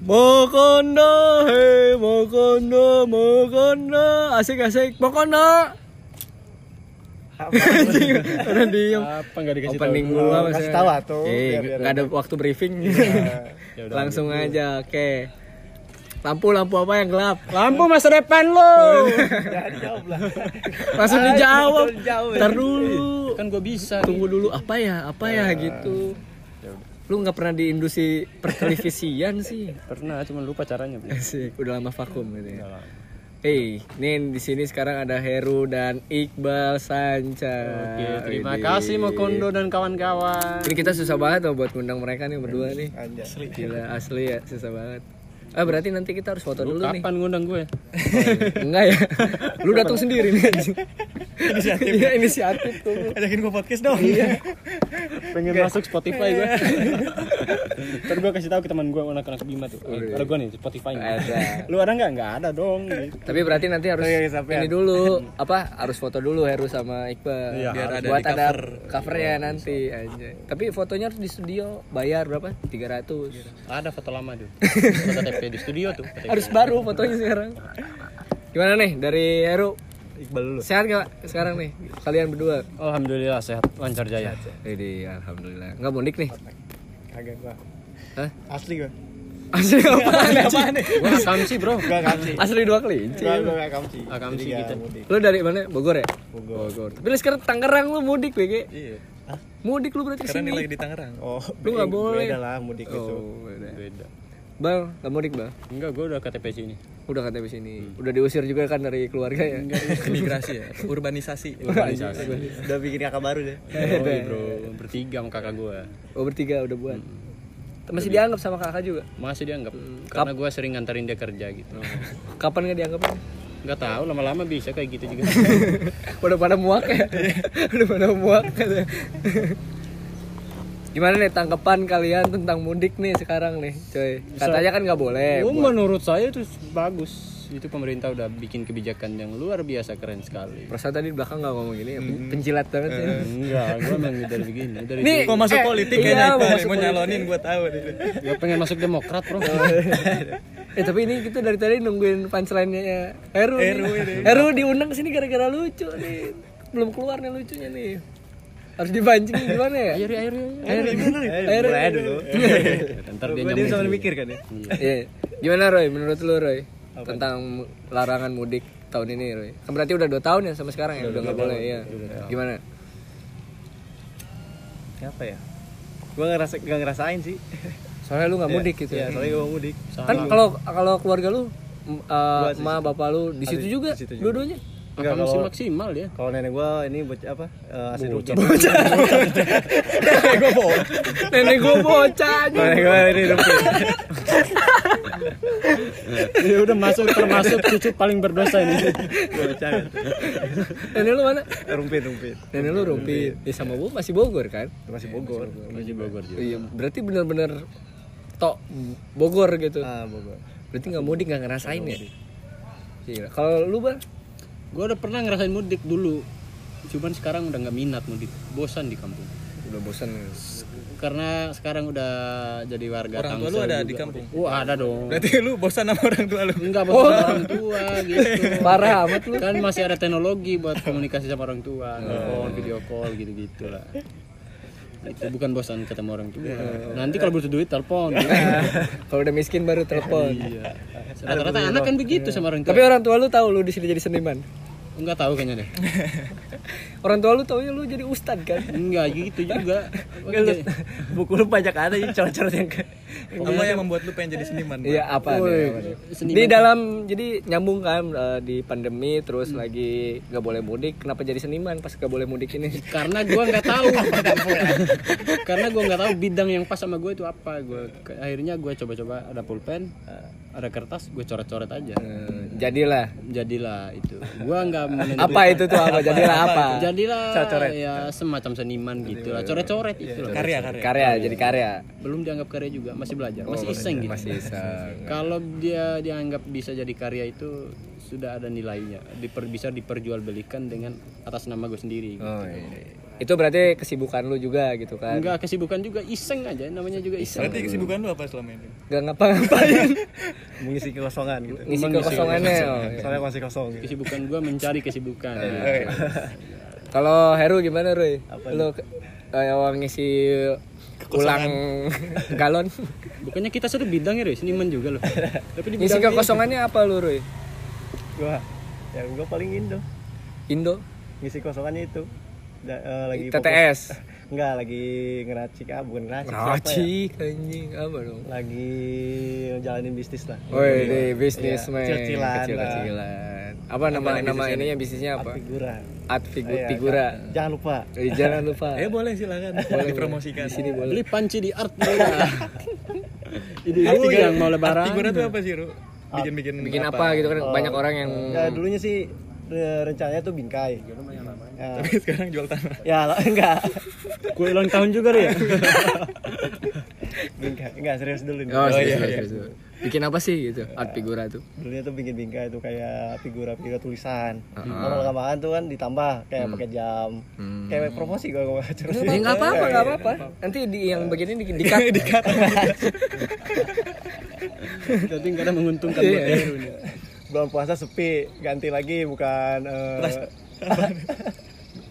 Mokono, hei Mokono, Mokono, asik asik, Mokono. Orang diem. Apa nggak dikasih tahu? Opening kasih tahu atuh, Eh, biar- biar nggak ada waktu briefing. Ya udah, Langsung aja, oke. Lampu lampu apa yang gelap? Lampu masa depan lo. Langsung dijawab. Jawab. Ntar dulu. kan gue bisa. Tunggu dulu apa ya? Apa ya gitu. Ya udah. Lu nggak pernah di industri pertelevisian sih. Pernah, cuma lupa caranya. Bro. Asik, udah lama vakum gitu ya. Hey, nih di sini sekarang ada Heru dan Iqbal Sanca. Oke, terima Widih. kasih Mokondo dan kawan-kawan. Ini kita susah banget loh buat ngundang mereka nih berdua nih. Anjay. Gila asli ya, susah banget. Ah berarti nanti kita harus foto Lu dulu nih. kapan ngundang gue? Enggak ya? Lu datang sendiri nih anjing. Inisiatif. Iya, inisiatif tuh. Ajakin gua podcast dong. Iya. Pengen masuk Spotify gue. Ntar gue kasih tahu ke teman gue anak-anak Bima tuh. Eh, ada gue nih Spotify. Ada. Lu ada nggak? Nggak ada dong. Gitu. Tapi berarti nanti harus Oh, iya, sampean. ini dulu apa? Harus foto dulu Heru sama Iqbal. Iya, biar ada buat ada covernya nanti aja. Tapi fotonya harus di studio, bayar berapa? 300. Ada foto lama tuh. Foto KTP di studio tuh. Harus baru fotonya sekarang. Gimana nih dari Heru? Iqbal dulu. Sehat gak sekarang nih kalian berdua? Alhamdulillah sehat, lancar jaya. Jadi alhamdulillah. Enggak mudik nih? Kagak gua. Hah? Asli gua. Asli apa? nih? Gue akamsi bro. Gua kamsi. Asli dua kelinci. Gua gua gak kamsi. Kita. gak mudik. Lu dari mana? Bogor ya? Bogor. Bogor. Tapi lu sekarang Tangerang lu mudik BG. Iya. Mudik lu berarti Karena ke sini. ini lagi di Tangerang. Oh, Lu nggak boleh. Beda lah mudik itu. Oh, beda. Beda. Bang, nggak mudik bang? Enggak, gue udah KTP sini. Udah KTP sini. Udah diusir juga kan dari keluarga ya? Imigrasi ya, urbanisasi. Organisasi. Udah bikin kakak baru deh. Oh, bro, bertiga sama kakak gue. Oh bertiga udah buat. Masih dianggap sama kakak juga. Masih dianggap. Karena gue sering nganterin dia kerja gitu. Kapan nggak dianggap? Nggak tahu, lama-lama bisa kayak gitu juga. udah pada muak ya? udah pada muak. Gimana nih tanggapan kalian tentang mudik nih sekarang nih, coy? Katanya kan nggak boleh. Oh, buat- menurut saya itu bagus. Itu pemerintah udah bikin kebijakan yang luar biasa keren sekali. Perasaan tadi di belakang nggak ngomong gini, ya, penjilat banget ya. Enggak, gue emang dari begini. Dari Nih, Mau masuk Eh, politik iya, kayaknya mau masuk mau nyalonin gua tahu deh. Ya pengen masuk Demokrat, Bro. Eh tapi ini kita dari tadi nungguin punchline-nya Heru. Heru, Heru diundang ke sini gara-gara lucu nih. Belum keluar nih lucunya nih. Harus dipancing gimana ya? Air, air, air. Air, Eh, mulai aja dulu. Ntar dia Gua dia mikir kan ya. Iya. Gimana Roy? Menurut lu Roy tentang larangan mudik tahun ini Roy? Kan berarti udah 2 tahun ya sama sekarang ya udah nggak boleh ya. Gimana? Apa ya? Gua ngerasa gak ngerasain sih. Soalnya lu nggak mudik gitu. Iya, ya. soalnya gua mudik. Kan kalau kalau keluarga lu uh, di emak bapak lu di situ di- juga di situ juga. dua-duanya. Enggak kalau maksimal ya. kalau nenek gua ini bocah apa? Asli rumput. Nenek gua bocah aja. Nenek gua ini rumput. Ya udah masuk termasuk cucu paling berdosa ini. Bocah. Nenek lu mana? Rumpit, rumpit. Nenek lu Rumpi. Ya sama gua masih Bogor kan? Masih Bogor. Masih Bogor juga. Iya, berarti bener-bener tok Bogor gitu. Ah, Bogor. Berarti nggak mudik nggak ngerasain ya? Iya. Kalau lu bang? Gue udah pernah ngerasain mudik dulu. Cuman sekarang udah nggak minat mudik. Bosan di kampung. Udah bosan. Karena sekarang udah jadi warga Orang tua lu ada juga. di kampung? Wah, ada dong. Berarti lu bosan sama orang tua lu. Enggak bosan orang tua gitu. Parah amat lu. Kan masih ada teknologi buat komunikasi sama orang tua, telepon, video call gitu-gitu lah. Itu bukan bosan ketemu orang tua. Nanti kalau butuh duit telepon. Kalau udah miskin baru telepon. Iya. Rata-rata anak kan begitu sama orang tua. Tapi orang tua lu tahu lu di sini jadi seniman. Enggak tahu kayaknya deh. Orang tua lu taunya lu jadi ustad kan? Enggak gitu juga. Buku lu banyak ada ini coret-coret yang ke Apa yang membuat lu pengen jadi seniman? Iya apa nih? seniman. Di dalam jadi nyambung kan eh, di pandemi terus lagi nggak boleh mudik. Kenapa jadi seniman pas nggak boleh mudik ini? Karena gua nggak tahu. Karena gua nggak tahu bidang yang pas sama gue itu apa. Gua akhirnya gua coba-coba ada pulpen, ada kertas, gue coret-coret aja. Eh, jadilah. Jadilah itu. Gua nggak menentukan. Apa itu tuh apa? Jadilah apa? Jadilah ya semacam seniman gitu lah. Coret-coret itu lah. Karya karya. Karya, jadi karya. Belum dianggap karya juga, masih belajar, masih iseng gitu. Masih bisa. Kalau dia dianggap bisa jadi karya itu sudah ada nilainya, diper, bisa diperjualbelikan dengan atas nama gue sendiri. Oh iya. Itu berarti kesibukan lu juga gitu kan. Enggak kesibukan juga iseng aja namanya juga iseng. Berarti kesibukan lu apa selama ini? Gak ngapa-ngapain. Mengisi kekosongan gitu. Ngisi kekosongannya. oh, iya. Soalnya masih kosong gitu. Kesibukan gua mencari kesibukan. Kalau Heru gimana Roy? Lu ke- kayak orang ngisi ulang galon. Bukannya kita satu bidang ya, Roy? seniman juga loh. Tapi di Ngisi kekosongannya apa lu Roy? Gua ya gua paling Indo. Indo, Ngisi kosongannya itu. Da- eh, lagi TTS. fokus- Enggak, lagi ngeracik ah, bukan ngeracik. ya? Racik anjing apa dong? Lagi jalanin bisnis lah. Woi, deh bisnismen. kecil-kecilan lah. Kecil-kecilan. Apa nama nama ininya bisnisnya apa? Figuran. Art figur Iya, figura. Jangan lupa. Eh, jangan lupa. Eh boleh silakan. Boleh dipromosikan. Di sini boleh. Beli panci di art. Ini lu yang mau lebaran. Figura tuh apa sih, Ru? Bikin-bikin Bikin apa gitu kan banyak orang yang Ya dulunya sih re- rencananya tuh bingkai. Ya, Tapi sekarang jual tanah. ya lah, enggak. Kue ulang tahun juga ya. bingkai. Enggak serius dulu nih. Oh, Oh, serius, iya, serius, serius. Bikin apa sih gitu? Art figura tuh. Dulunya tuh bikin bingkai itu kayak figura-figura tulisan. Kalau lama tuh kan ditambah kayak pakai jam. Kayak promosi gua gua terus. Ya enggak apa-apa, enggak apa-apa. Nanti di yang bagian ini di cut. di cut. Jadi enggak ada menguntungkan buat Heru nih. Bulan puasa sepi, ganti lagi bukan eh,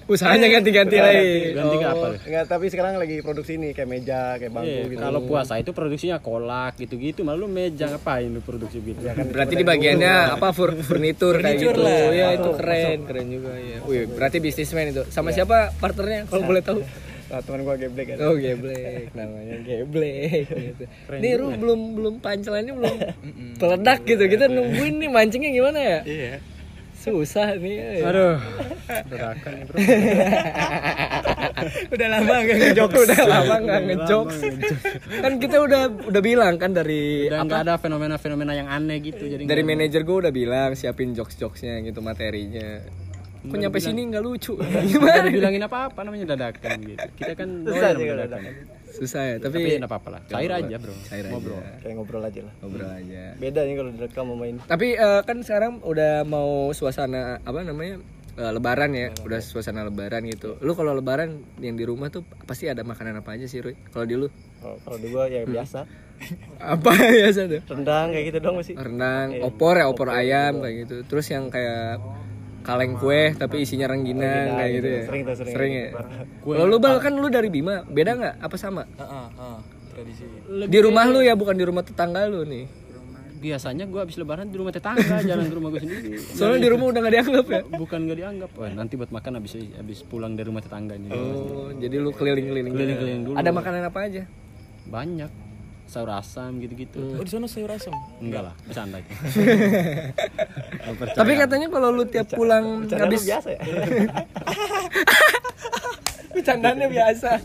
Usahanya ganti-ganti lagi. Ganti ke apa? lu? enggak, tapi sekarang lagi produksi ini kayak meja, kayak bangku Iya, gitu. kalau puasa itu produksinya kolak gitu-gitu, malu meja ngapain lu produksi gitu? Berarti di bagiannya apa fur furnitur kayak gitu. Ya itu keren, keren juga ya. Wih, berarti bisnismen itu. Sama siapa partnernya kalau boleh tahu? Nah, teman gua geblek kan. Oh, Geblek namanya Geblek gitu. Nih Ru belum belum punchline-nya belum peledak gitu. Kita nungguin nih mancingnya gimana ya? Iya. Susah nih. ya. Aduh, bedakan nih bro. Udah lama gak ngejok. udah lama nggak ngejokes. kan kita udah udah bilang kan dari Udah nggak ada fenomena-fenomena yang aneh gitu, jadi dari manajer gue udah bilang siapin jokes-jokesnya gitu materinya. Kok nyampe sini nggak lucu? Gimana? dibilangin apa-apa namanya dadakan gitu. Kita kan Susah doyan kalau dadakan. Susah ya, Tapi tapi enggak apa-apa lah. Cair aja, Bro. cair aja. Ngobrol. Kayak ngobrol aja lah. Ngobrol aja. Beda nih kalau direkam sama ini. Tapi eh, kan sekarang udah mau suasana apa namanya? eh, lebaran ya, udah suasana lebaran gitu. Lu kalau lebaran yang di rumah tuh pasti ada makanan apa aja sih, Ruy? Kalau di lu? Kalau kalau di gua ya biasa. Apa biasa tuh? Rendang kayak gitu dong masih. Rendang, opor ya, opor ayam kayak gitu. Terus yang kayak kaleng kue tapi isinya rengginang kayak gitu ya. Sering tuh, sering. ya. Kalau lu bal kan lu dari Bima, beda nggak? Apa sama? Heeh, heeh. Tradisi. Di rumah lu ya, bukan di rumah tetangga lu nih. Biasanya gua habis lebaran di rumah tetangga, jalan ke rumah gua sendiri. Soalnya di rumah udah nggak dianggap ya. Bukan gak dianggap. Wah, nanti buat makan habis habis pulang dari rumah tetangga ini. Oh, jadi lu keliling-keliling. Keliling-keliling dulu. Ada makanan apa aja? Banyak. Sayur asam gitu-gitu. Oh, di sana sayur asam. Enggak lah, bercanda. Tapi katanya kalau lu tiap pulang Cara habis biasa ya. bercandanya biasa.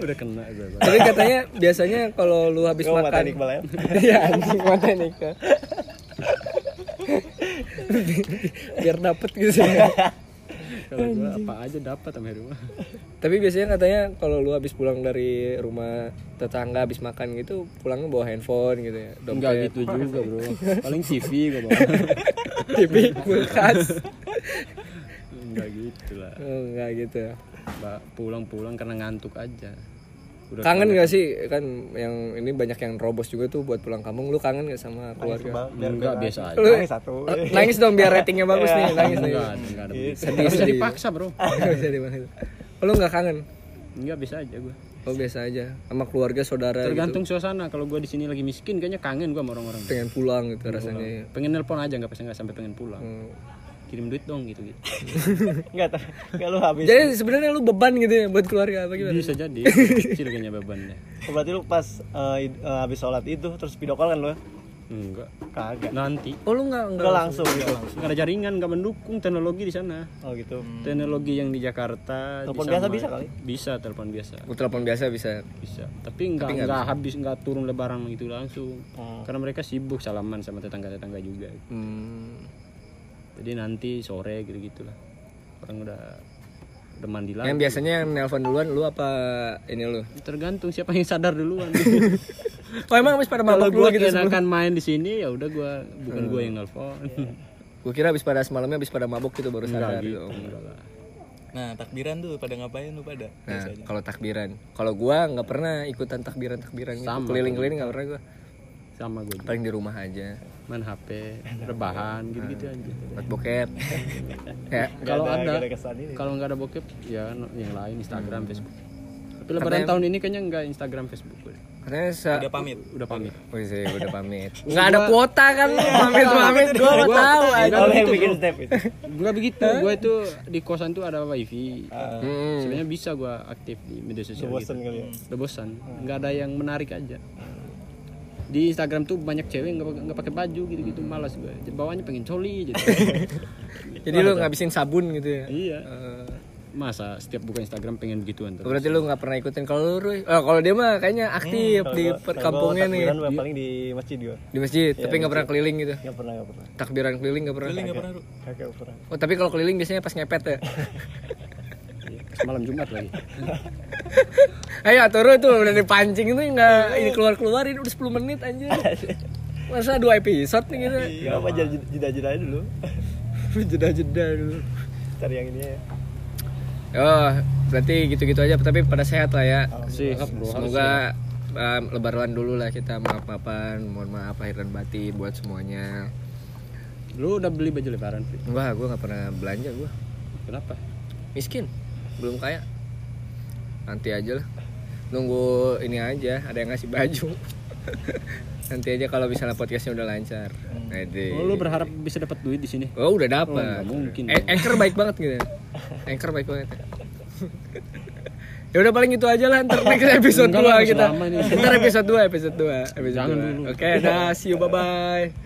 Udah kena gue. Tapi katanya biasanya kalau lu habis Gua mata makan Iqbal ya. Iya, anjing mata Nika. Biar dapet gitu sih. Kalau gua apa aja dapat sama rumah. Tapi biasanya katanya kalau lu habis pulang dari rumah tetangga habis makan gitu, pulangnya bawa handphone gitu ya. Enggak Dompet, gitu juga, Bro. Paling CV gua bawa. TV, kulkas. Enggak gitu lah. Oh, enggak gitu. Mbak pulang-pulang karena ngantuk aja. Udah Kangen gak sih kan yang ini banyak yang robos juga tuh buat pulang kampung. Lu kangen gak sama keluarga? enggak biasa aja. Lu Nangis satu. nangis dong biar ratingnya bagus nih, nangis nih. Enggak, enggak ada begitu. Sedih, sedih. dipaksa, Bro. Lu nggak kangen? Enggak bisa aja gua. Oh biasa aja sama keluarga saudara Tergantung suasana. Kalau gua di sini lagi miskin kayaknya kangen gua sama orang-orang. gitu. pengen pulang gitu rasanya. Pengen nelpon aja enggak enggak sampai pengen pulang. Hmm. Kirim duit dong gitu gitu. Enggak tahu. Enggak lu habis. Jadi sebenarnya lu beban gitu ya buat keluarga apa gimana? Bisa jadi. Kecil kayaknya bebannya. Berarti lu pas eh, id- eh, habis sholat itu terus video call kan lu? Enggak. Kagak. Nanti Oh lu nggak nggak Enggak langsung gitu. nggak ada jaringan, nggak mendukung teknologi di sana. Oh gitu. Teknologi yang di Jakarta. Telepon biasa bisa kali? Bisa telepon biasa. Oh, telepon biasa bisa. Bisa. Tapi nggak nggak habis nggak turun lebaran gitu langsung. Hmm. Karena mereka sibuk salaman sama tetangga-tetangga juga. Hmm. Jadi nanti sore gitu gitulah. Orang udah mandi lagi. Yang biasanya yang nelpon duluan lu apa ini lu? Tergantung siapa yang sadar duluan. Oh emang habis pada mabok dulu gua gitu sebelum? enakan main di sini ya udah gua bukan gua yang nelpon. Gue kira habis pada semalamnya habis pada mabok gitu baru sadar. gitu. gitu. Lah. Nah, takbiran tuh pada ngapain lu pada? Nah, kalau takbiran. Kalau gua nggak pernah ikutan takbiran-takbiran gitu. Sama. Keliling-keliling nggak pernah gua. Sama gue juga. Paling di rumah aja. main HP rebahan gitu-gitu aja Buat bokep. ya. kalau ada- kalau nggak ada bokep ya no- yang lain Instagram Facebook tapi lebaran Katanya- tahun ini kayaknya nggak Instagram Facebook gue. Katanya se- Udah pamit. udah pamit Oh iya, udah pamit. Nggak ada kuota kan lu pamit-pamit gua nggak Gua- tahu Nggak aja. Gitu, bikin step itu. Gua begitu, gua itu di kosan tuh ada wifi. Hmm. Sebenarnya bisa gua aktif di media sosial Bosen gitu. kali ya. Udah bosan, nggak ada yang menarik aja. Di Instagram tuh banyak cewek nggak nggak pakai baju gitu-gitu, malas gue. Bawahnya pengen coli gitu. Jadi lu ngabisin sabun gitu ya. iya. Eh, Masa setiap buka Instagram pengen begituan terus. berarti lu nggak pernah ikutin kalau lu? Oh, kalau dia mah kayaknya aktif Kalau di gua- perkampungan gua nih takbiran paling di masjid gua. di masjid tapi nggak pernah keliling gitu Nggak pernah, nggak pernah. takbiran keliling nggak pernah Keliling nggak pernah pernah. oh tapi kalau keliling biasanya pas ngepet ya Iya, Semalam Jumat lagi. ayo turu tuh udah dipancing itu nggak ini keluar keluarin udah 10 menit anjir masa dua episode nih gitu Gak apa jeda-jeda aja dulu. jeda jeda dulu Cari yang ini ya. oh berarti gitu gitu aja tapi pada sehat lah ya bro. semoga um, lebaran dulu lah kita maaf maafan mohon maaf lahir dan batin buat semuanya Lu udah beli baju lebaran? Enggak, gue nggak pernah belanja gue Kenapa? miskin belum kaya. Nanti aja lah. Nunggu ini aja ada yang ngasih baju. Nanti aja kalau misalnya podcastnya udah lancar. Nanti. Oh, lu berharap bisa dapat duit di sini? oh udah Oh, dapat nggak mungkin. Eh, anchor baik banget gitu anchor baik banget ya. Udah paling itu aja lah. Ntar next episode Enggak 2 lah, kita. ntar episode 2 episode 2 episode Jangan 2. dulu. oke dah. See you. Bye bye